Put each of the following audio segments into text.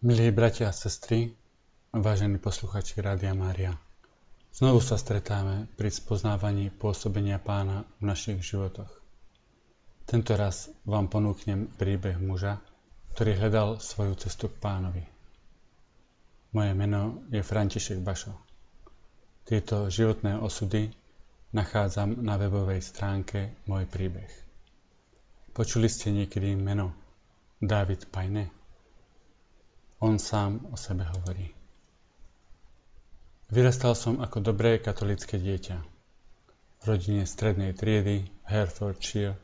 Milí bratia a sestry, vážení posluchači Rádia Mária, znovu sa stretáme pri spoznávaní pôsobenia pána v našich životoch. Tento raz vám ponúknem príbeh muža, ktorý hľadal svoju cestu k pánovi. Moje meno je František Bašo. Tieto životné osudy nachádzam na webovej stránke Môj príbeh. Počuli ste niekedy meno David Pajne? On sám o sebe hovorí. Vyrastal som ako dobré katolické dieťa. V rodine strednej triedy v Herefordshire.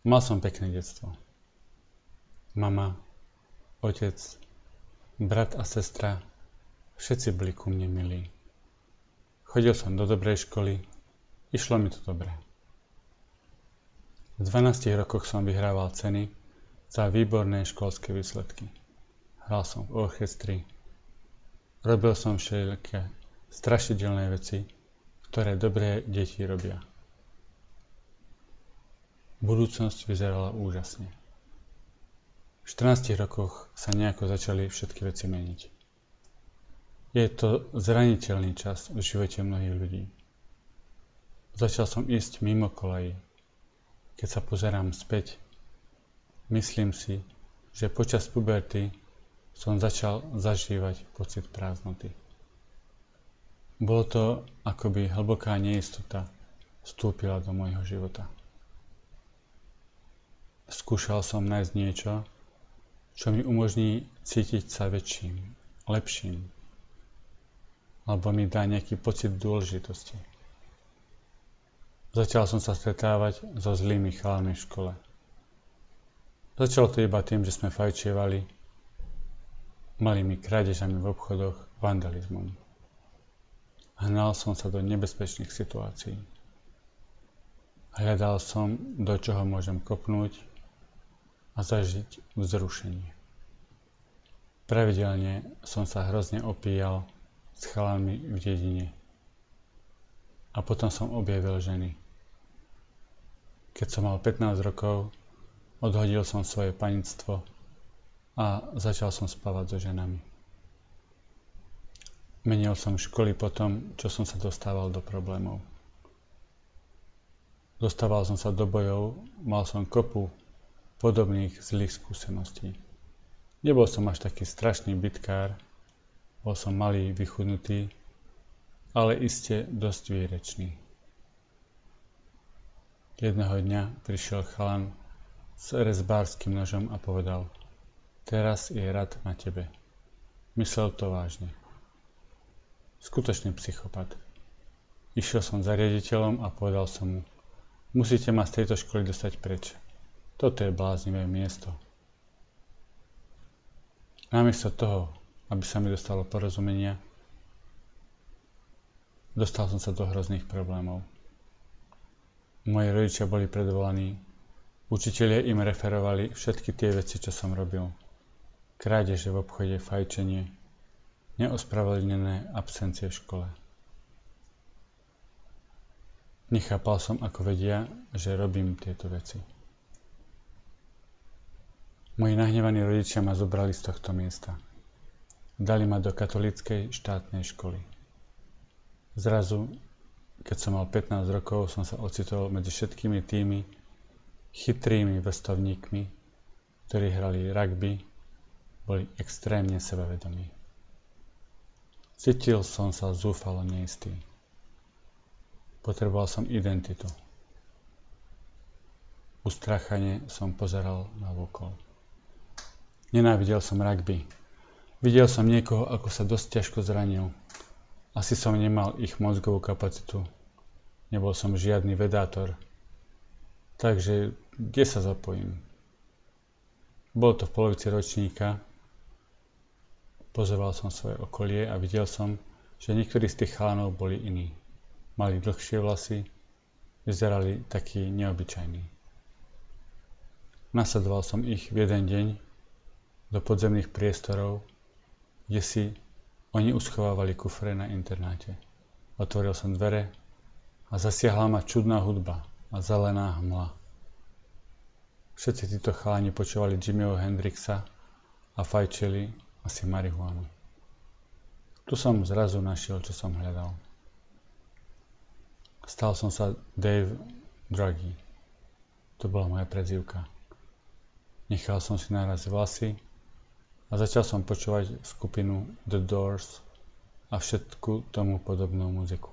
Mal som pekné detstvo. Mama, otec, brat a sestra, všetci boli ku mne milí. Chodil som do dobrej školy, išlo mi to dobre. V 12 rokoch som vyhrával ceny za výborné školské výsledky hral som v orchestri, robil som všelijaké strašidelné veci, ktoré dobré deti robia. Budúcnosť vyzerala úžasne. V 14 rokoch sa nejako začali všetky veci meniť. Je to zraniteľný čas v živote mnohých ľudí. Začal som ísť mimo kolají. Keď sa pozerám späť, myslím si, že počas puberty som začal zažívať pocit prázdnoty. Bolo to, akoby hlboká neistota vstúpila do môjho života. Skúšal som nájsť niečo, čo mi umožní cítiť sa väčším, lepším, alebo mi dá nejaký pocit dôležitosti. Začal som sa stretávať so zlými chalami v škole. Začalo to iba tým, že sme fajčievali malými krádežami v obchodoch, vandalizmom. Hnal som sa do nebezpečných situácií. Hľadal som, do čoho môžem kopnúť a zažiť vzrušenie. Pravidelne som sa hrozne opíjal s chalami v dedine. A potom som objavil ženy. Keď som mal 15 rokov, odhodil som svoje panictvo a začal som spávať so ženami. Menil som školy potom, čo som sa dostával do problémov. Dostával som sa do bojov, mal som kopu podobných zlých skúseností. Nebol som až taký strašný bitkár, bol som malý, vychudnutý, ale iste dosť výrečný. Jedného dňa prišiel chalan s rezbárským nožom a povedal – Teraz je rad na tebe. Myslel to vážne. Skutočný psychopat. Išiel som za riaditeľom a povedal som mu, musíte ma z tejto školy dostať preč. Toto je bláznivé miesto. Namiesto toho, aby sa mi dostalo porozumenia, dostal som sa do hrozných problémov. Moji rodičia boli predvolaní, učitelia im referovali všetky tie veci, čo som robil krádeže v obchode, fajčenie, neospravedlnené absencie v škole. Nechápal som, ako vedia, že robím tieto veci. Moji nahnevaní rodičia ma zobrali z tohto miesta. Dali ma do katolíckej štátnej školy. Zrazu, keď som mal 15 rokov, som sa ocitol medzi všetkými tými chytrými vrstovníkmi, ktorí hrali rugby, boli extrémne sebavedomí. Cítil som sa zúfalo neistý. Potreboval som identitu. Ustrachane som pozeral na vokol. Nenávidel som rugby. Videl som niekoho, ako sa dosť ťažko zranil. Asi som nemal ich mozgovú kapacitu. Nebol som žiadny vedátor. Takže kde sa zapojím? Bolo to v polovici ročníka Pozoroval som svoje okolie a videl som, že niektorí z tých chalanov boli iní. Mali dlhšie vlasy, vyzerali takí neobyčajní. Nasadoval som ich v jeden deň do podzemných priestorov, kde si oni uschovávali kufre na internáte. Otvoril som dvere a zasiahla ma čudná hudba a zelená hmla. Všetci títo chalani počúvali Jimmyho Hendrixa a fajčili asi marihuanu. Tu som zrazu našiel, čo som hľadal. Stal som sa Dave Druggy. To bola moja prezývka. Nechal som si naraz vlasy a začal som počúvať skupinu The Doors a všetku tomu podobnú muziku.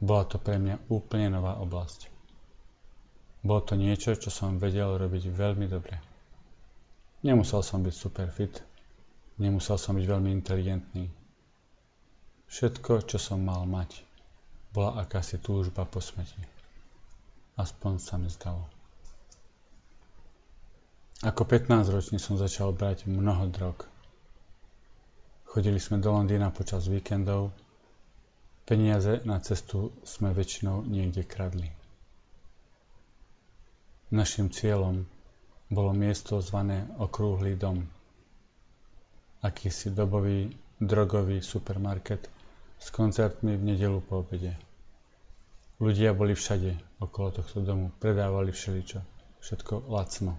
Bola to pre mňa úplne nová oblasť. Bolo to niečo, čo som vedel robiť veľmi dobre. Nemusel som byť super fit, nemusel som byť veľmi inteligentný. Všetko, čo som mal mať, bola akási túžba po smeti. Aspoň sa mi zdalo. Ako 15-ročný som začal brať mnoho drog. Chodili sme do Londýna počas víkendov, peniaze na cestu sme väčšinou niekde kradli. Našim cieľom bolo miesto zvané Okrúhly dom. Akýsi dobový drogový supermarket s koncertmi v nedelu po obede. Ľudia boli všade okolo tohto domu, predávali všeličo, všetko lacno.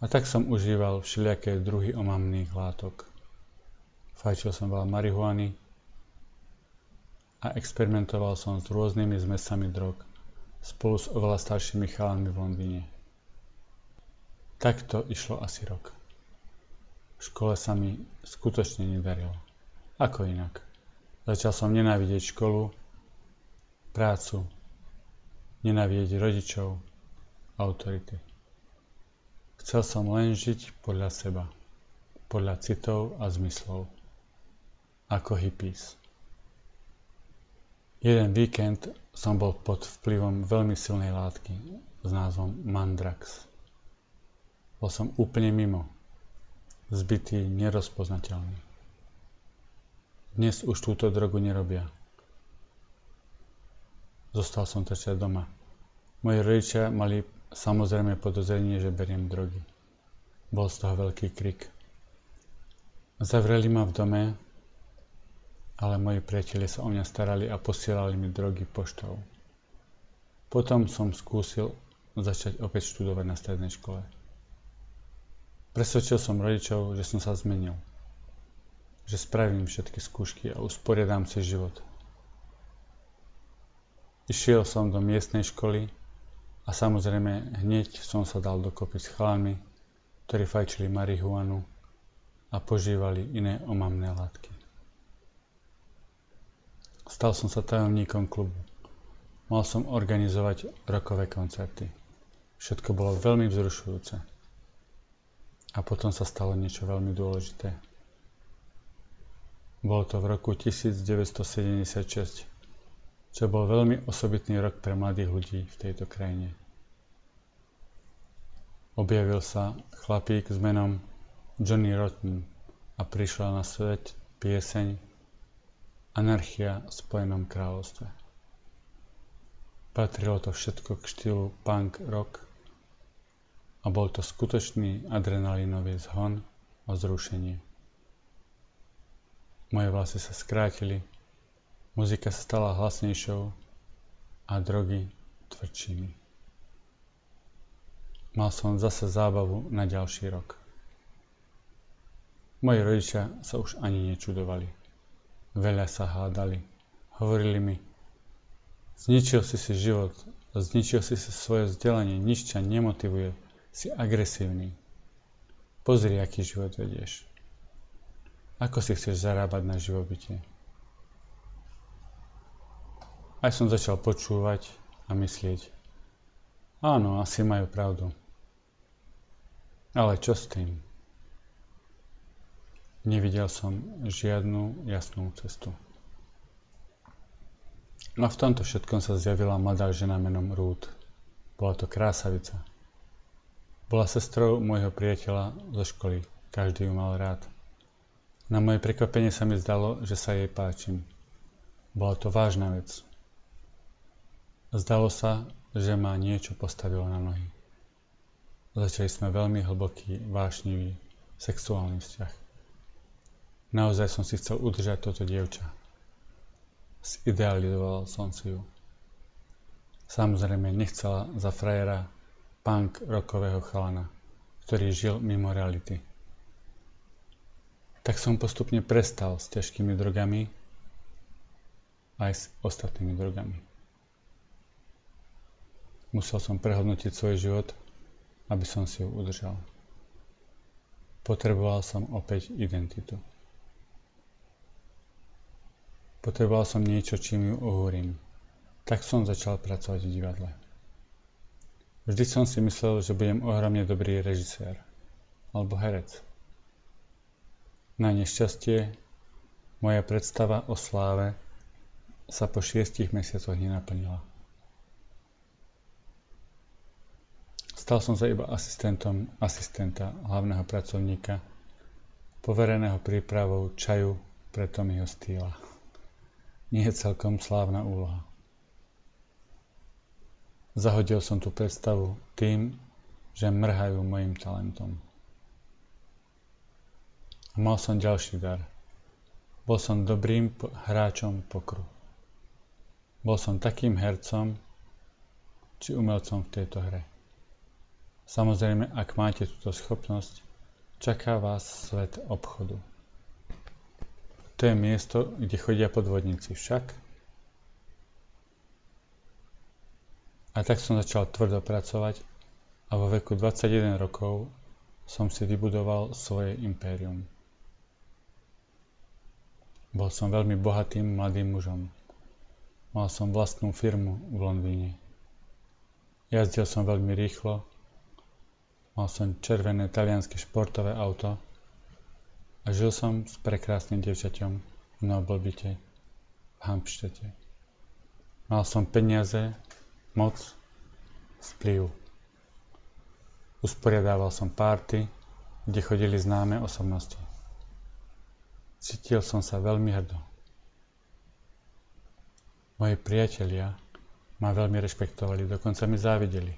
A tak som užíval všelijaké druhy omamných látok. Fajčil som veľa marihuany a experimentoval som s rôznymi zmesami drog spolu s oveľa staršími chalami v Londýne. Takto išlo asi rok. V škole sa mi skutočne nedarilo. Ako inak? Začal som nenávidieť školu, prácu, nenávidieť rodičov, autority. Chcel som len žiť podľa seba, podľa citov a zmyslov, ako hippies. Jeden víkend som bol pod vplyvom veľmi silnej látky s názvom Mandrax. Bol som úplne mimo, zbytý, nerozpoznateľný. Dnes už túto drogu nerobia. Zostal som trčať doma. Moji rodičia mali samozrejme podozrenie, že beriem drogy. Bol z toho veľký krik. Zavreli ma v dome, ale moji priatelia sa o mňa starali a posielali mi drogy poštou. Potom som skúsil začať opäť študovať na strednej škole. Presvedčil som rodičov, že som sa zmenil. Že spravím všetky skúšky a usporiadám si život. Išiel som do miestnej školy, a samozrejme hneď som sa dal dokopy s chalami, ktorí fajčili marihuanu a požívali iné omamné látky. Stal som sa tajomníkom klubu. Mal som organizovať rokové koncerty. Všetko bolo veľmi vzrušujúce. A potom sa stalo niečo veľmi dôležité. Bolo to v roku 1976 čo bol veľmi osobitný rok pre mladých ľudí v tejto krajine. Objavil sa chlapík s menom Johnny Rotten a prišla na svet pieseň Anarchia v Spojenom kráľovstve. Patrilo to všetko k štýlu punk rock a bol to skutočný adrenalinový zhon a zrušenie. Moje vlasy sa skrátili, Muzika sa stala hlasnejšou a drogy tvrdšími. Mal som zase zábavu na ďalší rok. Moji rodičia sa už ani nečudovali. Veľa sa hádali. Hovorili mi, zničil si si život, zničil si si svoje vzdelanie, nič ťa nemotivuje, si agresívny. Pozri, aký život vedieš. Ako si chceš zarábať na živobytie? Aj som začal počúvať a myslieť. Áno, asi majú pravdu. Ale čo s tým? Nevidel som žiadnu jasnú cestu. No v tomto všetkom sa zjavila mladá žena menom Ruth. Bola to krásavica. Bola sestrou môjho priateľa zo školy. Každý ju mal rád. Na moje prekvapenie sa mi zdalo, že sa jej páčim. Bola to vážna vec. Zdalo sa, že ma niečo postavilo na nohy. Začali sme veľmi hlboký, vášnivý, sexuálny vzťah. Naozaj som si chcel udržať toto dievča. Zidealizoval som si ju. Samozrejme nechcela za frajera punk rokového chalana, ktorý žil mimo reality. Tak som postupne prestal s ťažkými drogami aj s ostatnými drogami. Musel som prehodnotiť svoj život, aby som si ju udržal. Potreboval som opäť identitu. Potreboval som niečo, čím ju ohúrim. Tak som začal pracovať v divadle. Vždy som si myslel, že budem ohromne dobrý režisér alebo herec. Na nešťastie moja predstava o sláve sa po šiestich mesiacoch nenaplnila. Stal som sa iba asistentom asistenta hlavného pracovníka, povereného prípravou čaju pre Tommyho Stýla. Nie je celkom slávna úloha. Zahodil som tú predstavu tým, že mrhajú mojim talentom. A mal som ďalší dar. Bol som dobrým hráčom pokru. Bol som takým hercom, či umelcom v tejto hre. Samozrejme, ak máte túto schopnosť, čaká vás svet obchodu. To je miesto, kde chodia podvodníci však. A tak som začal tvrdo pracovať a vo veku 21 rokov som si vybudoval svoje impérium. Bol som veľmi bohatým mladým mužom. Mal som vlastnú firmu v Londýne. Jazdil som veľmi rýchlo Mal som červené talianske športové auto a žil som s prekrásnym devčaťom v Noblbite v Hampštete. Mal som peniaze, moc, vplyv. Usporiadával som párty, kde chodili známe osobnosti. Cítil som sa veľmi hrdo. Moji priatelia ma veľmi rešpektovali, dokonca mi závideli.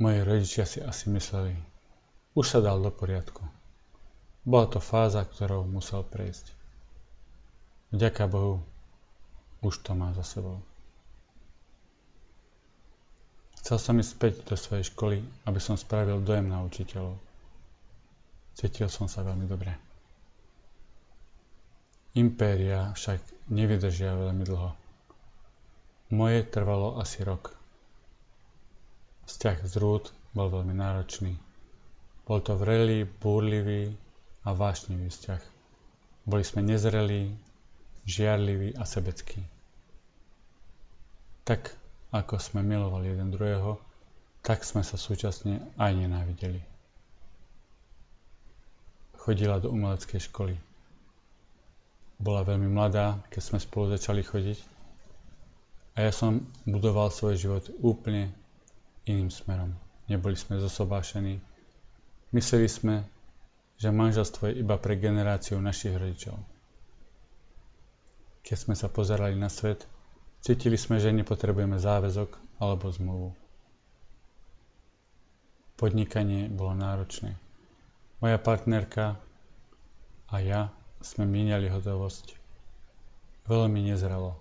Moji rodičia si asi mysleli, už sa dal do poriadku. Bola to fáza, ktorou musel prejsť. Vďaka Bohu, už to má za sebou. Chcel som ísť späť do svojej školy, aby som spravil dojem na učiteľov. Cítil som sa veľmi dobre. Impéria však nevydržia veľmi dlho. Moje trvalo asi rok. Vzťah z Rúd bol veľmi náročný. Bol to vrelý, búrlivý a vášnivý vzťah. Boli sme nezrelí, žiarliví a sebeckí. Tak, ako sme milovali jeden druhého, tak sme sa súčasne aj nenávideli. Chodila do umeleckej školy. Bola veľmi mladá, keď sme spolu začali chodiť a ja som budoval svoj život úplne iným smerom. Neboli sme zosobášení. Mysleli sme, že manželstvo je iba pre generáciu našich rodičov. Keď sme sa pozerali na svet, cítili sme, že nepotrebujeme záväzok alebo zmluvu. Podnikanie bolo náročné. Moja partnerka a ja sme míňali hotovosť. Veľmi nezrelo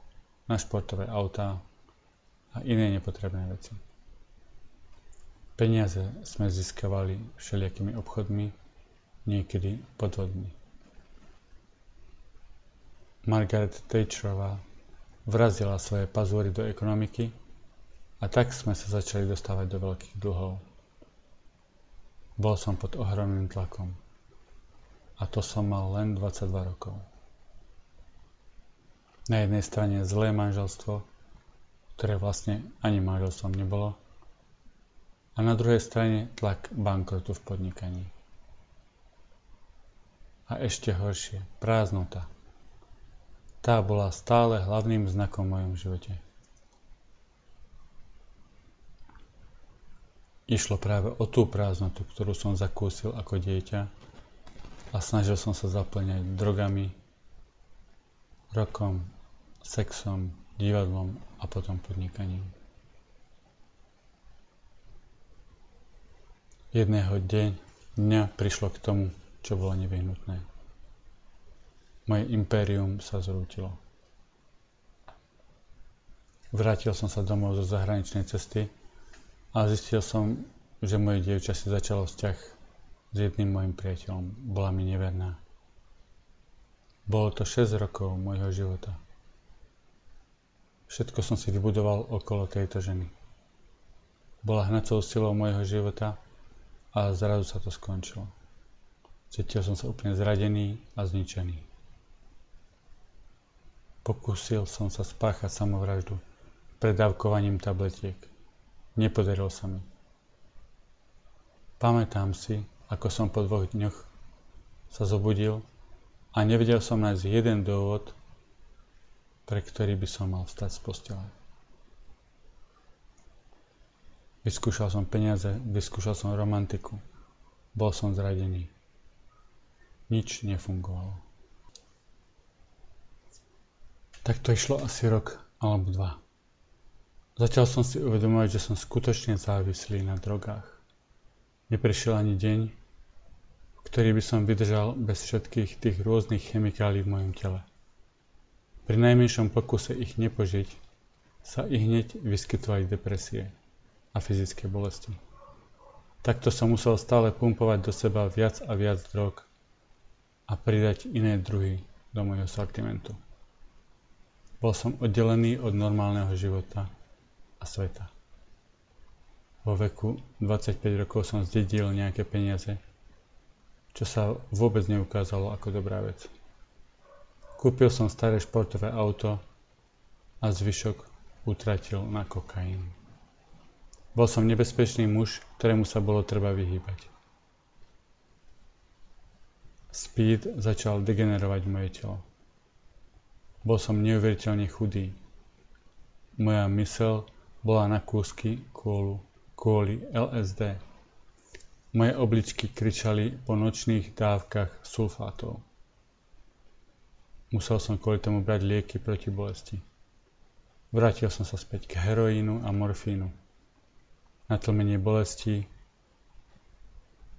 na športové autá a iné nepotrebné veci. Peniaze sme získavali všelijakými obchodmi, niekedy podvodmi. Margaret Thatcherová vrazila svoje pazúry do ekonomiky a tak sme sa začali dostávať do veľkých dlhov. Bol som pod ohromným tlakom. A to som mal len 22 rokov. Na jednej strane zlé manželstvo, ktoré vlastne ani manželstvom nebolo, a na druhej strane tlak bankrotu v podnikaní. A ešte horšie, prázdnota. Tá bola stále hlavným znakom v mojom živote. Išlo práve o tú prázdnotu, ktorú som zakúsil ako dieťa a snažil som sa zaplňať drogami, rokom, sexom, divadlom a potom podnikaním. Jedného deň, dňa prišlo k tomu, čo bolo nevyhnutné. Moje impérium sa zrútilo. Vrátil som sa domov zo zahraničnej cesty a zistil som, že moje dievča si začalo vzťah s jedným mojim priateľom. Bola mi neverná. Bolo to 6 rokov môjho života. Všetko som si vybudoval okolo tejto ženy. Bola hnacou silou môjho života a zrazu sa to skončilo. Cítil som sa úplne zradený a zničený. Pokúsil som sa spáchať samovraždu predávkovaním tabletiek. Nepodarilo sa mi. Pamätám si, ako som po dvoch dňoch sa zobudil a nevedel som nájsť jeden dôvod, pre ktorý by som mal vstať z postele. Vyskúšal som peniaze, vyskúšal som romantiku. Bol som zradený. Nič nefungovalo. Tak to išlo asi rok alebo dva. Začal som si uvedomovať, že som skutočne závislý na drogách. Neprešiel ani deň, v ktorý by som vydržal bez všetkých tých rôznych chemikálií v mojom tele. Pri najmenšom pokuse ich nepožiť sa i hneď vyskytovali depresie a fyzické bolesti. Takto som musel stále pumpovať do seba viac a viac drog a pridať iné druhy do môjho sortimentu. Bol som oddelený od normálneho života a sveta. Vo veku 25 rokov som zdedil nejaké peniaze, čo sa vôbec neukázalo ako dobrá vec. Kúpil som staré športové auto a zvyšok utratil na kokain. Bol som nebezpečný muž, ktorému sa bolo treba vyhýbať. Speed začal degenerovať moje telo. Bol som neuveriteľne chudý. Moja mysel bola na kúsky kvôli, kvôli LSD. Moje obličky kričali po nočných dávkach sulfátov. Musel som kvôli tomu brať lieky proti bolesti. Vrátil som sa späť k heroínu a morfínu natlmenie bolesti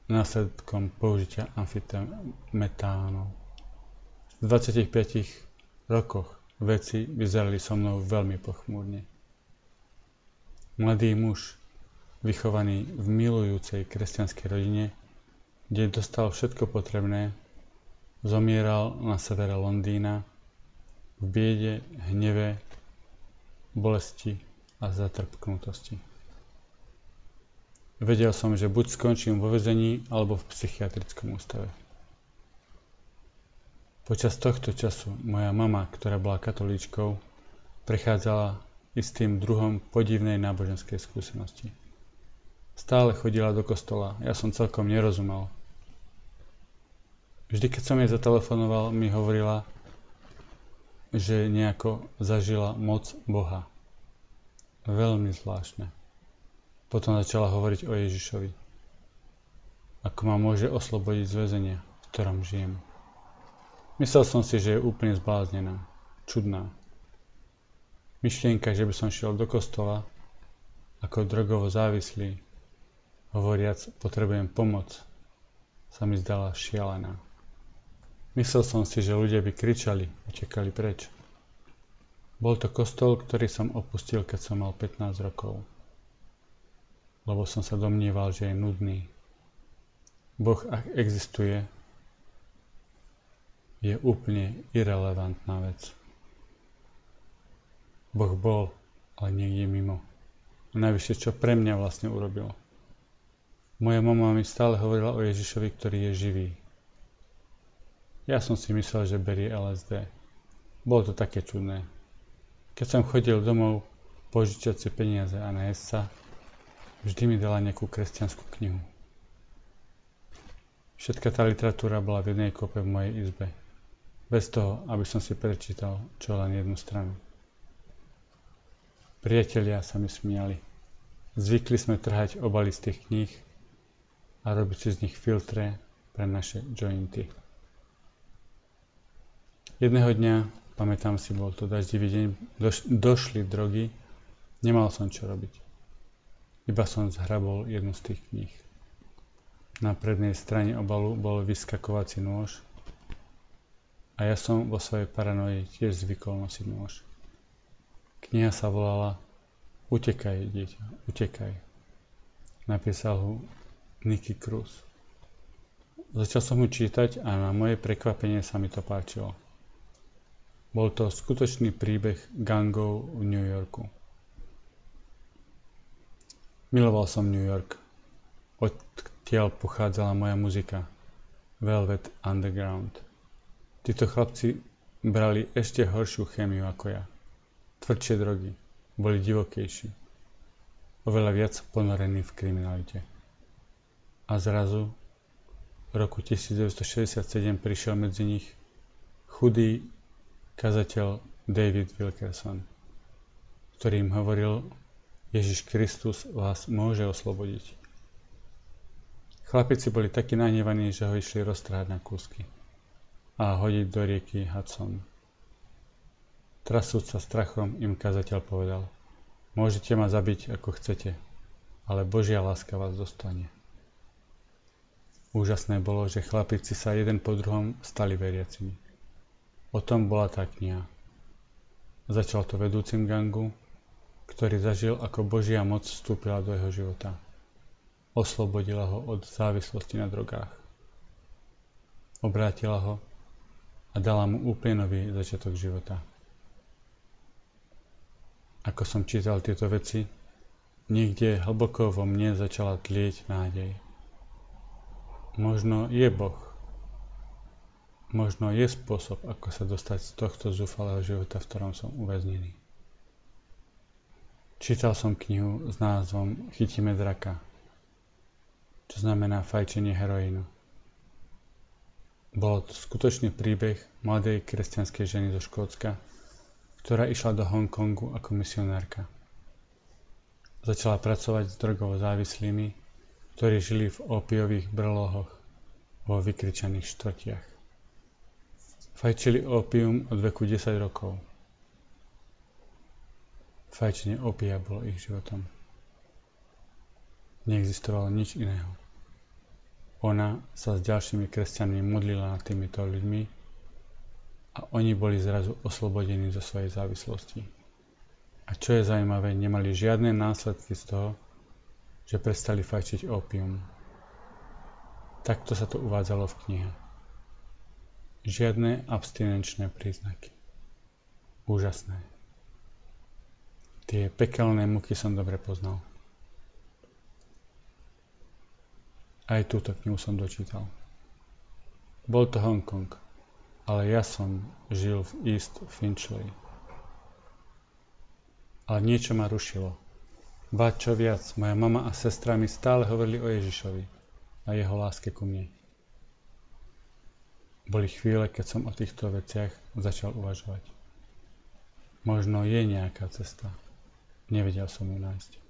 následkom použitia amfetamínov. V 25 rokoch veci vyzerali so mnou veľmi pochmúrne. Mladý muž, vychovaný v milujúcej kresťanskej rodine, kde dostal všetko potrebné, zomieral na severe Londýna v biede, hneve, bolesti a zatrpknutosti. Vedel som, že buď skončím vo vezení, alebo v psychiatrickom ústave. Počas tohto času moja mama, ktorá bola katolíčkou, prechádzala istým druhom podivnej náboženskej skúsenosti. Stále chodila do kostola, ja som celkom nerozumel. Vždy, keď som jej zatelefonoval, mi hovorila, že nejako zažila moc Boha. Veľmi zvláštne. Potom začala hovoriť o Ježišovi. Ako ma môže oslobodiť z väzenia, v ktorom žijem. Myslel som si, že je úplne zbláznená, čudná. Myšlienka, že by som šiel do kostola ako drogovo závislý, hovoriac potrebujem pomoc, sa mi zdala šialená. Myslel som si, že ľudia by kričali, utekali preč. Bol to kostol, ktorý som opustil, keď som mal 15 rokov lebo som sa domnieval, že je nudný. Boh, ak existuje, je úplne irrelevantná vec. Boh bol, ale niekde mimo. A najvyššie, čo pre mňa vlastne urobil. Moja mama mi stále hovorila o Ježišovi, ktorý je živý. Ja som si myslel, že berie LSD. Bolo to také čudné. Keď som chodil domov požičať si peniaze a nájsť sa, Vždy mi dala nejakú kresťanskú knihu. Všetka tá literatúra bola v jednej kope v mojej izbe. Bez toho, aby som si prečítal čo len jednu stranu. Priatelia sa mi smiali. Zvykli sme trhať obaly z tých kníh a robiť si z nich filtre pre naše jointy. Jedného dňa, pamätám si, bol to daždivý deň, doš- došli drogy, nemal som čo robiť. Iba som zhrabol jednu z tých kníh. Na prednej strane obalu bol vyskakovací nôž a ja som vo svojej paranoji tiež zvykol nosiť nôž. Kniha sa volala Utekaj, dieťa, utekaj. Napísal ho Nicky Cruz. Začal som ho čítať a na moje prekvapenie sa mi to páčilo. Bol to skutočný príbeh gangov v New Yorku. Miloval som New York. Odtiaľ pochádzala moja muzika. Velvet Underground. Títo chlapci brali ešte horšiu chémiu ako ja. Tvrdšie drogy. Boli divokejší. Oveľa viac ponorení v kriminalite. A zrazu v roku 1967 prišiel medzi nich chudý kazateľ David Wilkerson, ktorý im hovoril, Ježiš Kristus vás môže oslobodiť. Chlapici boli takí nahnevaní, že ho išli roztrhať na kúsky a hodiť do rieky Hudson. Trasúť sa strachom im kazateľ povedal, môžete ma zabiť ako chcete, ale Božia láska vás dostane. Úžasné bolo, že chlapici sa jeden po druhom stali veriacimi. O tom bola tá kniha. Začal to vedúcim gangu, ktorý zažil, ako Božia moc vstúpila do jeho života. Oslobodila ho od závislosti na drogách. Obrátila ho a dala mu úplne nový začiatok života. Ako som čítal tieto veci, niekde hlboko vo mne začala tlieť nádej. Možno je Boh. Možno je spôsob, ako sa dostať z tohto zúfalého života, v ktorom som uväznený. Čítal som knihu s názvom Chytíme draka, čo znamená fajčenie heroínu. Bol to skutočný príbeh mladej kresťanskej ženy zo Škótska, ktorá išla do Hongkongu ako misionárka. Začala pracovať s drogovo závislými ktorí žili v opiových brlohoch vo vykričaných štvrtiach. Fajčili opium od veku 10 rokov. Fajčenie opia bolo ich životom. Neexistovalo nič iného. Ona sa s ďalšími kresťanmi modlila nad týmito ľuďmi a oni boli zrazu oslobodení zo svojej závislosti. A čo je zaujímavé, nemali žiadne následky z toho, že prestali fajčiť opium. Takto sa to uvádzalo v knihe. Žiadne abstinenčné príznaky. Úžasné. Tie pekelné muky som dobre poznal. Aj túto knihu som dočítal. Bol to Hongkong, ale ja som žil v East Finchley. Ale niečo ma rušilo. Ba čo viac, moja mama a sestra mi stále hovorili o Ježišovi a jeho láske ku mne. Boli chvíle, keď som o týchto veciach začal uvažovať. Možno je nejaká cesta. Nevedel som ju nájsť.